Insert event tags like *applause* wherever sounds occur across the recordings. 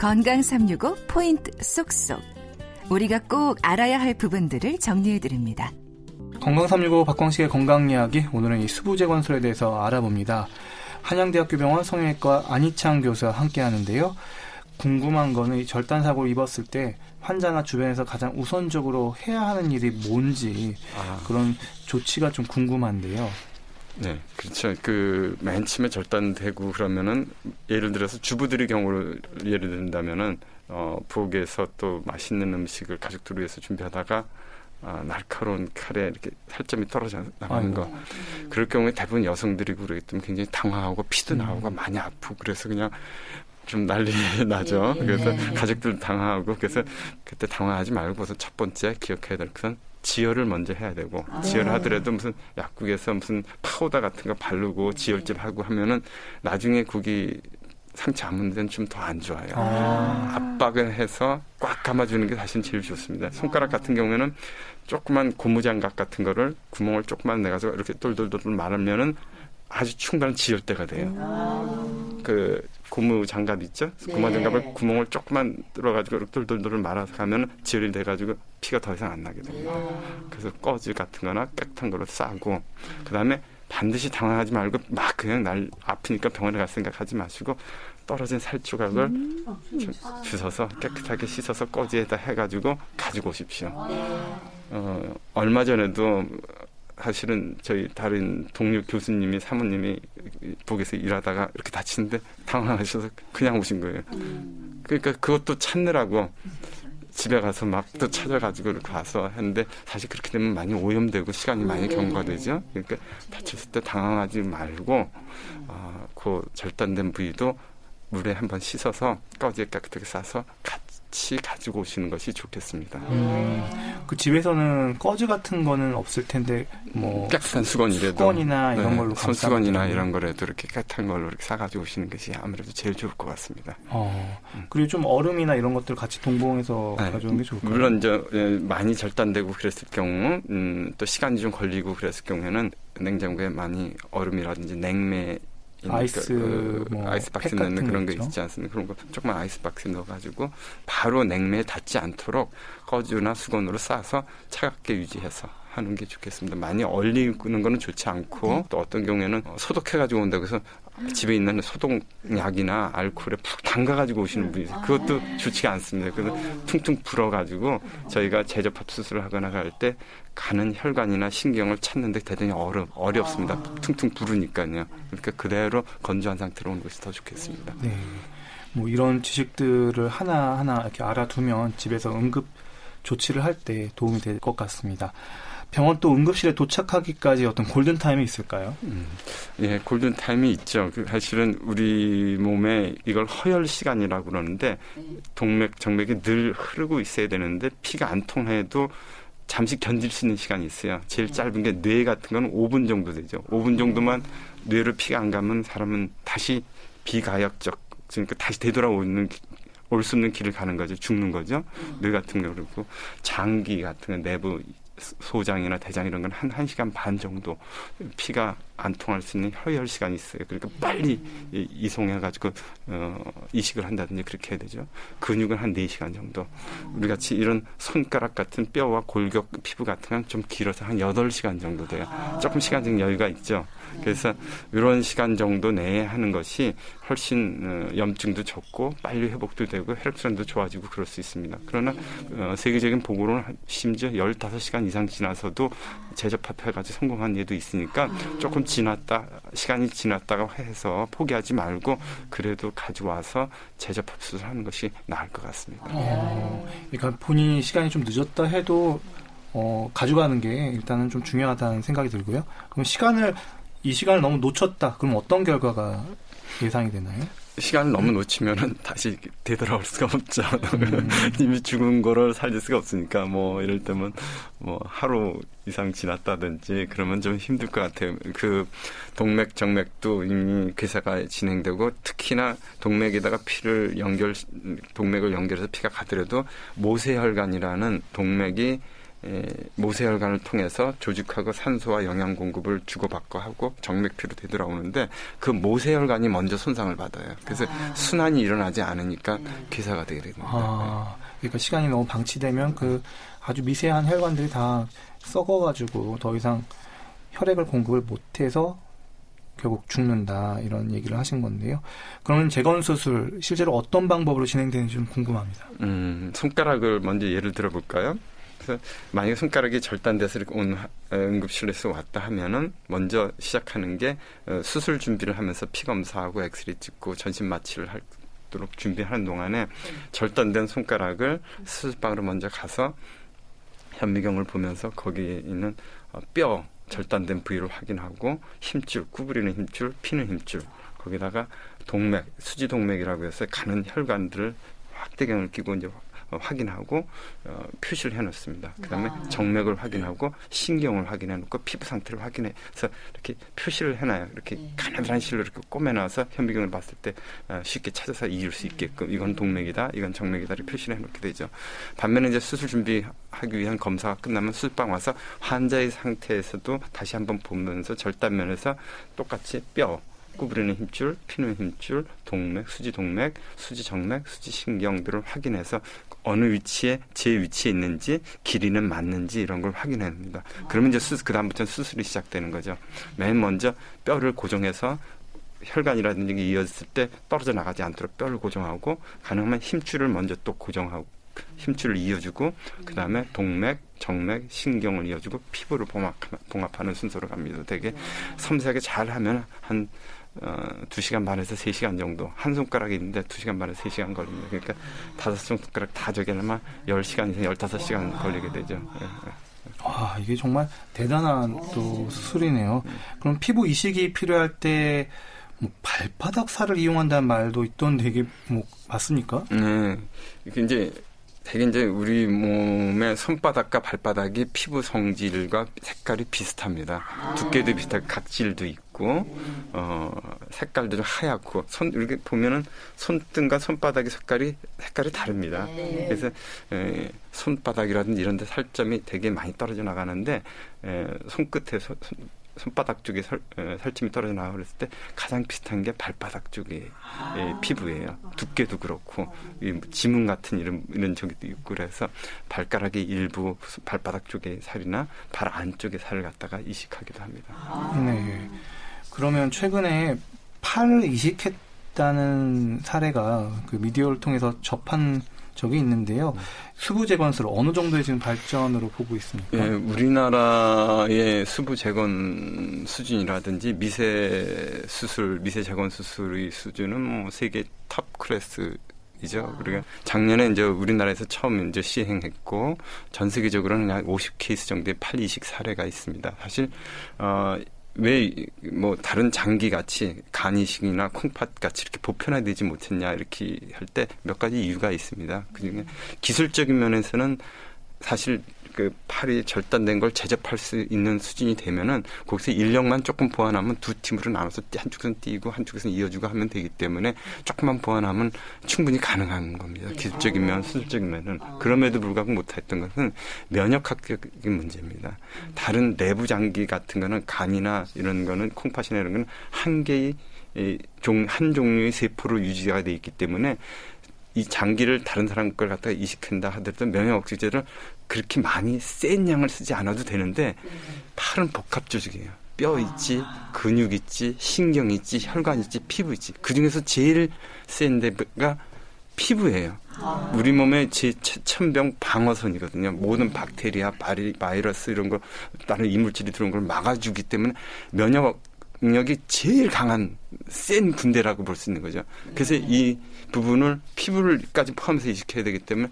건강 365 포인트 쏙쏙. 우리가 꼭 알아야 할 부분들을 정리해 드립니다. 건강 365 박광식의 건강 이야기 오늘은 이 수부제 건술에 대해서 알아봅니다. 한양대학교 병원 성형외과 안희창 교수와 함께 하는데요. 궁금한 거는 이 절단 사고를 입었을 때 환자나 주변에서 가장 우선적으로 해야 하는 일이 뭔지 아. 그런 조치가 좀 궁금한데요. 네, 그렇죠. 그 맨 처음에 절단되고 그러면은 예를 들어서 주부들의 경우를 예를 든다면은 어 부엌에서 또 맛있는 음식을 가족들 위해서 준비하다가 아, 날카로운 칼에 이렇게 살점이 떨어져 나가는 거. 그럴 경우에 대부분 여성들이고 그러기 때문에 굉장히 당황하고 피도 음. 나오고 많이 아프고 그래서 그냥 좀 난리 *laughs* 나죠. 예, 예. 그래서 예. 가족들 당황하고 그래서 그때 당황하지 말고 우선 첫 번째 기억해야 될 것은 지혈을 먼저 해야 되고 아, 지혈을 네. 하더라도 무슨 약국에서 무슨 파우더 같은 거 바르고 지혈제 하고 하면은 나중에 거기 상처 안묻는 데는 좀 더 안 좋아요. 아. 압박을 해서 꽉 감아주는 게 사실 제일 좋습니다. 손가락 같은 경우에는 조그만 고무장갑 같은 거를 구멍을 조그만 내가서 이렇게 똘똘똘 말하면은 아주 충분한 지혈대가 돼요. 아. 그 고무 장갑 있죠? 네. 고무 장갑을 구멍을 조금만 뚫어가지고 돌돌돌 말아서 가면 지혈이 돼가지고 피가 더 이상 안 나게 됩니다. 네. 그래서 꺼지 같은 거나 깨끗한 걸로 싸고, 그 다음에 반드시 당황하지 말고 막 그냥 날 아프니까 병원에 갈 생각하지 마시고 떨어진 살 조각을 음. 주워서 깨끗하게 씻어서 꺼지에다 해가지고 가지고 오십시오. 네. 어, 얼마 전에도 사실은 저희 다른 동료 교수님이 사모님이 북에서 일하다가 이렇게 다치는데 당황하셔서 그냥 오신 거예요. 그러니까 그것도 찾느라고 집에 가서 막 또 찾아가지고 이렇게 와서 했는데 사실 그렇게 되면 많이 오염되고 시간이 많이 경과되죠. 그러니까 다쳤을 때 당황하지 말고 어, 그 절단된 부위도 물에 한번 씻어서 꺼지에 깨끗하게 싸서 같이 가지고 오시는 것이 좋겠습니다. 음, 그 집에서는 꺼즈 같은 거는 없을 텐데 뭐 깨끗한 수건이라도 수건이나 이런 네, 걸로 손수건이나 이런 거라도 이렇게 깨끗한 걸로 이렇게 사가지고 오시는 것이 아무래도 제일 좋을 것 같습니다. 어, 음. 그리고 좀 얼음이나 이런 것들 같이 동봉해서 네, 가져오는 게 좋을까요? 물론 이제 예, 많이 절단되고 그랬을 경우 음, 또 시간이 좀 걸리고 그랬을 경우에는 냉장고에 많이 얼음이라든지 냉매 아이스 그, 뭐 아이스박스 넣는 그런 거 있지 않습니까? 그런 거 조금만 아이스박스 넣어가지고 바로 냉매에 닿지 않도록 꺼주나 수건으로 싸서 차갑게 유지해서 하는 게 좋겠습니다. 많이 얼리는 거는 좋지 않고 네. 또 어떤 경우에는 소독해가지고 온다고 해서 집에 있는 소독약이나 알코올에 푹 담가가지고 오시는 분이 있어요. 그것도 좋지가 않습니다. 그래서 퉁퉁 불어가지고 저희가 재접합 수술을 하거나 할 때 가는 혈관이나 신경을 찾는데 대단히 어려, 어렵습니다. 퉁퉁 부르니까요. 그러니까 그대로 건조한 상태로 오는 것이 더 좋겠습니다. 네. 뭐 이런 지식들을 하나하나 이렇게 알아두면 집에서 응급 조치를 할 때 도움이 될 것 같습니다. 병원 또 응급실에 도착하기까지 어떤 골든 타임이 있을까요? 음, 예, 골든 타임이 있죠. 그 사실은 우리 몸에 이걸 허혈 시간이라고 그러는데 동맥 정맥이 늘 흐르고 있어야 되는데 피가 안 통해도 잠시 견딜 수 있는 시간이 있어요. 제일 짧은 게 뇌 같은 건 5분 정도 되죠. 5분 정도만 뇌를 피가 안 가면 사람은 다시 비가역적 그러니까 다시 되돌아오는 올 수 없는 길을 가는 거죠. 죽는 거죠. 뇌 같은 경우 그렇고 장기 같은 거 내부 소장이나 대장 이런 건 한, 한 시간 반 정도 피가 안 통할 수 있는 혈혈 시간이 있어요. 그러니까 빨리 이송해 가지고, 어, 이식을 한다든지 그렇게 해야 되죠. 근육은 한 네시간 정도. 우리 같이 이런 손가락 같은 뼈와 골격 피부 같은 건 좀 길어서 한 여덟 시간 정도 돼요. 조금 시간적 여유가 있죠. 그래서 이런 시간 정도 내에 하는 것이 훨씬 어, 염증도 적고 빨리 회복도 되고 혈액순환도 좋아지고 그럴 수 있습니다. 그러나 어, 세계적인 보고로는 심지어 15시간 이상 지나서도 재접합해가지고 성공한 예도 있으니까 조금 지났다 시간이 지났다가 해서 포기하지 말고 그래도 가져와서 재접합 수술하는 것이 나을 것 같습니다. 어, 그러니까 본인이 시간이 좀 늦었다 해도 어, 가져가는 게 일단은 좀 중요하다는 생각이 들고요. 그럼 시간을 이 시간을 너무 놓쳤다. 그럼 어떤 결과가 예상이 되나요? 시간을 너무 놓치면은 다시 되돌아올 수가 없죠. 음. *laughs* 이미 죽은 거를 살릴 수가 없으니까 뭐 이럴 때면 뭐 하루 이상 지났다든지 그러면 좀 힘들 것 같아요. 그 동맥 정맥도 이미 괴사가 진행되고 특히나 동맥에다가 피를 연결 동맥을 연결해서 피가 가더라도 모세혈관이라는 동맥이 에, 모세혈관을 통해서 조직하고 산소와 영양 공급을 주고받고 하고 정맥피로 되돌아오는데 그 모세혈관이 먼저 손상을 받아요. 그래서 아. 순환이 일어나지 않으니까 괴사가 되게 됩니다. 아, 그러니까 시간이 너무 방치되면 그 아주 미세한 혈관들이 다 썩어가지고 더 이상 혈액을 공급을 못해서 결국 죽는다 이런 얘기를 하신 건데요. 그러면 재건 수술 실제로 어떤 방법으로 진행되는지 좀 궁금합니다. 음, 손가락을 먼저 예를 들어볼까요? 그래서 만약에 손가락이 절단돼서 온 응급실에서 왔다 하면은 먼저 시작하는 게 어, 수술 준비를 하면서 피 검사하고 엑스레이 찍고 전신 마취를 하도록 준비하는 동안에 절단된 손가락을 수술방으로 먼저 가서 현미경을 보면서 거기에 있는 어, 뼈 절단된 부위를 확인하고 힘줄 구부리는 힘줄 피는 힘줄 거기다가 동맥 수지 동맥이라고 해서 가는 혈관들을 확대경을 끼고 이제 어, 확인하고 어, 표시를 해놓습니다. 그다음에 아. 정맥을 확인하고 신경을 확인해놓고 피부 상태를 확인해서 이렇게 표시를 해놔요. 이렇게 네. 가느다란 실로 이렇게 꼬매놔서 현미경을 봤을 때 어, 쉽게 찾아서 이을 수 있게끔 이건 동맥이다, 이건 정맥이다 이렇게 표시를 해놓게 되죠. 반면에 이제 수술 준비하기 위한 검사가 끝나면 수술방 와서 환자의 상태에서도 다시 한번 보면서 절단면에서 똑같이 뼈 구부리는 힘줄, 피는 힘줄, 동맥, 수지 동맥, 수지 정맥, 수지 신경들을 확인해서 어느 위치에 제 위치에 있는지 길이는 맞는지 이런 걸 확인합니다. 그러면 이제 수술 그 다음부터는 수술이 시작되는 거죠. 맨 먼저 뼈를 고정해서 혈관이라든지 이어졌을 때 떨어져 나가지 않도록 뼈를 고정하고 가능하면 힘줄을 먼저 또 고정하고 힘줄을 이어주고 그 다음에 동맥, 정맥, 신경을 이어주고 피부를 봉합, 봉합하는 순서로 갑니다. 되게 섬세하게 잘 하면 한 어, 2시간 반에서 3시간 정도. 한 손가락이 있는데 2시간 반에서 3시간 걸립니다. 그러니까 다섯 손가락 다 저기려면 10시간 이상 15시간 걸리게 되죠. 예, 예. 와, 이게 정말 대단한 또 수술이네요. 그럼 피부 이식이 필요할 때, 뭐 발바닥 살을 이용한다는 말도 있던데 이게 뭐 맞습니까? 네. 이게 이제 되게 이제 우리 몸의 손바닥과 발바닥이 피부 성질과 색깔이 비슷합니다. 두께도 비슷하고 각질도 있고 어 색깔도 좀 하얗고 손 이렇게 보면은 손등과 손바닥의 색깔이 색깔이 다릅니다. 네. 그래서 에, 손바닥이라든지 이런 데 살점이 되게 많이 떨어져 나가는데 에, 손끝에 손, 손바닥 쪽에 설, 에, 살점이 떨어져 나와 그랬을 때 가장 비슷한 게 발바닥 쪽의 아. 예, 피부예요. 두께도 그렇고 이 지문 같은 이런 이런 저기도 있고 그래서 발가락의 일부 발바닥 쪽의 살이나 발 안쪽의 살을 갖다가 이식하기도 합니다. 아. 네. 그러면 최근에 팔을 이식했다는 사례가 그 미디어를 통해서 접한 적이 있는데요. 수부 재건술 어느 정도의 지금 발전으로 보고 있습니까? 예, 우리나라의 수부 재건 수준이라든지 미세 수술, 미세 재건 수술의 수준은 뭐 세계 top class이죠. 그러니까 작년에 이제 우리나라에서 처음 이제 시행했고 전 세계적으로는 약 50 케이스 정도의 팔 이식 사례가 있습니다. 사실 어 왜 뭐 다른 장기 같이 간이식이나 콩팥 같이 이렇게 보편화되지 못했냐 이렇게 할 때 몇 가지 이유가 있습니다. 그중에 기술적인 면에서는 사실 그 팔이 절단된 걸 제접할 수 있는 수준이 되면은 거기서 인력만 조금 보완하면 두 팀으로 나눠서 한쪽에서는 띄고 한쪽에서는 이어주고 하면 되기 때문에 조금만 보완하면 충분히 가능한 겁니다. 네. 기술적인 면, 수술적인 면은 아. 그럼에도 불구하고 못했던 것은 면역학적인 문제입니다. 다른 내부 장기 같은 거는 간이나 이런 거는 콩팥이나 이런 거는 한 개의 종, 한 종류의 세포로 유지가 돼 있기 때문에 이 장기를 다른 사람 걸 갖다가 이식한다 하더라도 면역 억제제를 그렇게 많이 센 양을 쓰지 않아도 되는데 팔은 복합 조직이에요. 뼈 있지, 근육 있지, 신경 있지, 혈관 있지, 피부 있지. 그 중에서 제일 센 데가 피부예요. 우리 몸의 제 천병 방어선이거든요. 모든 박테리아, 바리, 바이러스 이런 거 다른 이물질이 들어온 걸 막아주기 때문에 면역 능력이 제일 강한 센 군대라고 볼 수 있는 거죠. 그래서 이 부분을 피부를까지 포함해서 이식해야 되기 때문에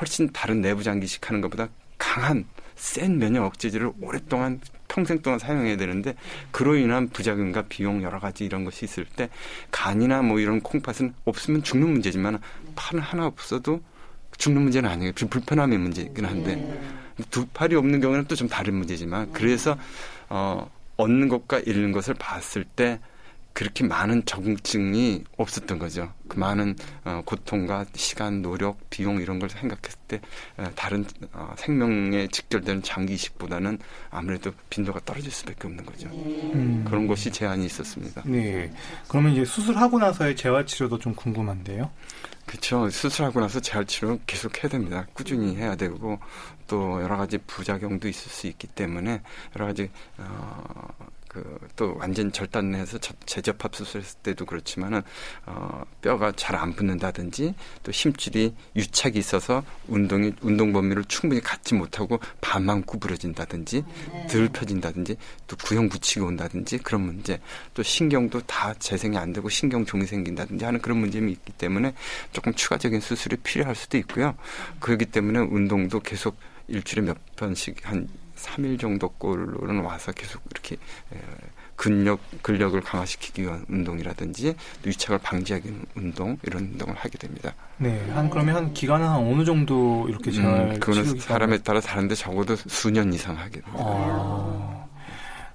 훨씬 다른 내부 장기 이식하는 것보다 강한 센 면역 억제제를 오랫동안 평생 동안 사용해야 되는데 그로 인한 부작용과 비용 여러 가지 이런 것이 있을 때 간이나 뭐 이런 콩팥은 없으면 죽는 문제지만 팔은 하나 없어도 죽는 문제는 아니에요. 불편함의 문제긴 한데 두 팔이 없는 경우는 또 좀 다른 문제지만 그래서 어 얻는 것과 잃는 것을 봤을 때 그렇게 많은 적응증이 없었던 거죠. 그 많은 어, 고통과 시간, 노력, 비용 이런 걸 생각했을 때 어, 다른 어, 생명에 직결되는 장기 이식보다는 아무래도 빈도가 떨어질 수밖에 없는 거죠. 음. 그런 것이 제한이 있었습니다. 네. 그러면 이제 수술하고 나서의 재활 치료도 좀 궁금한데요. 그렇죠. 수술하고 나서 재활 치료 계속 해야 됩니다. 꾸준히 해야 되고 또 여러 가지 부작용도 있을 수 있기 때문에 여러 가지 어, 그 또 완전 절단해서 재접합 수술했을 때도 그렇지만은 어 뼈가 잘 안 붙는다든지 또 힘줄이 유착이 있어서 운동이 운동 범위를 충분히 갖지 못하고 반만 구부러진다든지 네. 덜 펴진다든지 또 구형 붙이고 온다든지 그런 문제 또 신경도 다 재생이 안 되고 신경 종이 생긴다든지 하는 그런 문제이 있기 때문에 조금 추가적인 수술이 필요할 수도 있고요. 그렇기 때문에 운동도 계속 일주일에 몇 번씩 한 3일 정도 꼴로는 와서 계속 이렇게 근력 근력을 강화시키기 위한 운동이라든지 유착을 방지하기 위한 운동 이런 운동을 하게 됩니다. 네, 한 그러면 한 기간은 한 어느 정도 이렇게 잘 음, 그거는 사람에 따라 다른데 적어도 수년 이상 하게 됩니다. 아.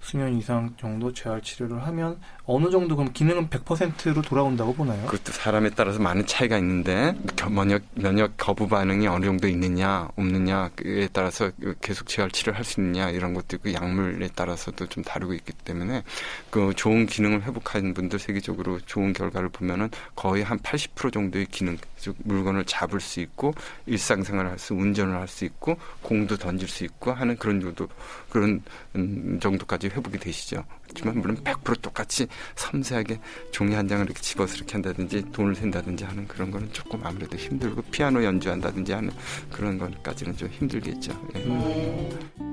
수년 이상 정도 재활 치료를 하면 어느 정도 그럼 기능은 100%로 돌아온다고 보나요? 그것도 사람에 따라서 많은 차이가 있는데 면역 면역 거부 반응이 어느 정도 있느냐 없느냐에 따라서 계속 재활 치료를 할수 있느냐 이런 것도 있고 약물에 따라서도 좀 다르고 있기 때문에 그 좋은 기능을 회복하는 분들 세계적으로 좋은 결과를 보면은 거의 한 80% 정도의 기능 즉 물건을 잡을 수 있고 일상생활을 할 수, 운전을 할 수 있고 공도 던질 수 있고 하는 그런 정도 그런 음, 정도까지 회복이 되시죠. 하지만 물론 100% 똑같이 섬세하게 종이 한 장을 이렇게 집어서 이렇게 한다든지 돈을 샌다든지 하는 그런 거는 조금 아무래도 힘들고 피아노 연주한다든지 하는 그런 것까지는 좀 힘들겠죠. 예.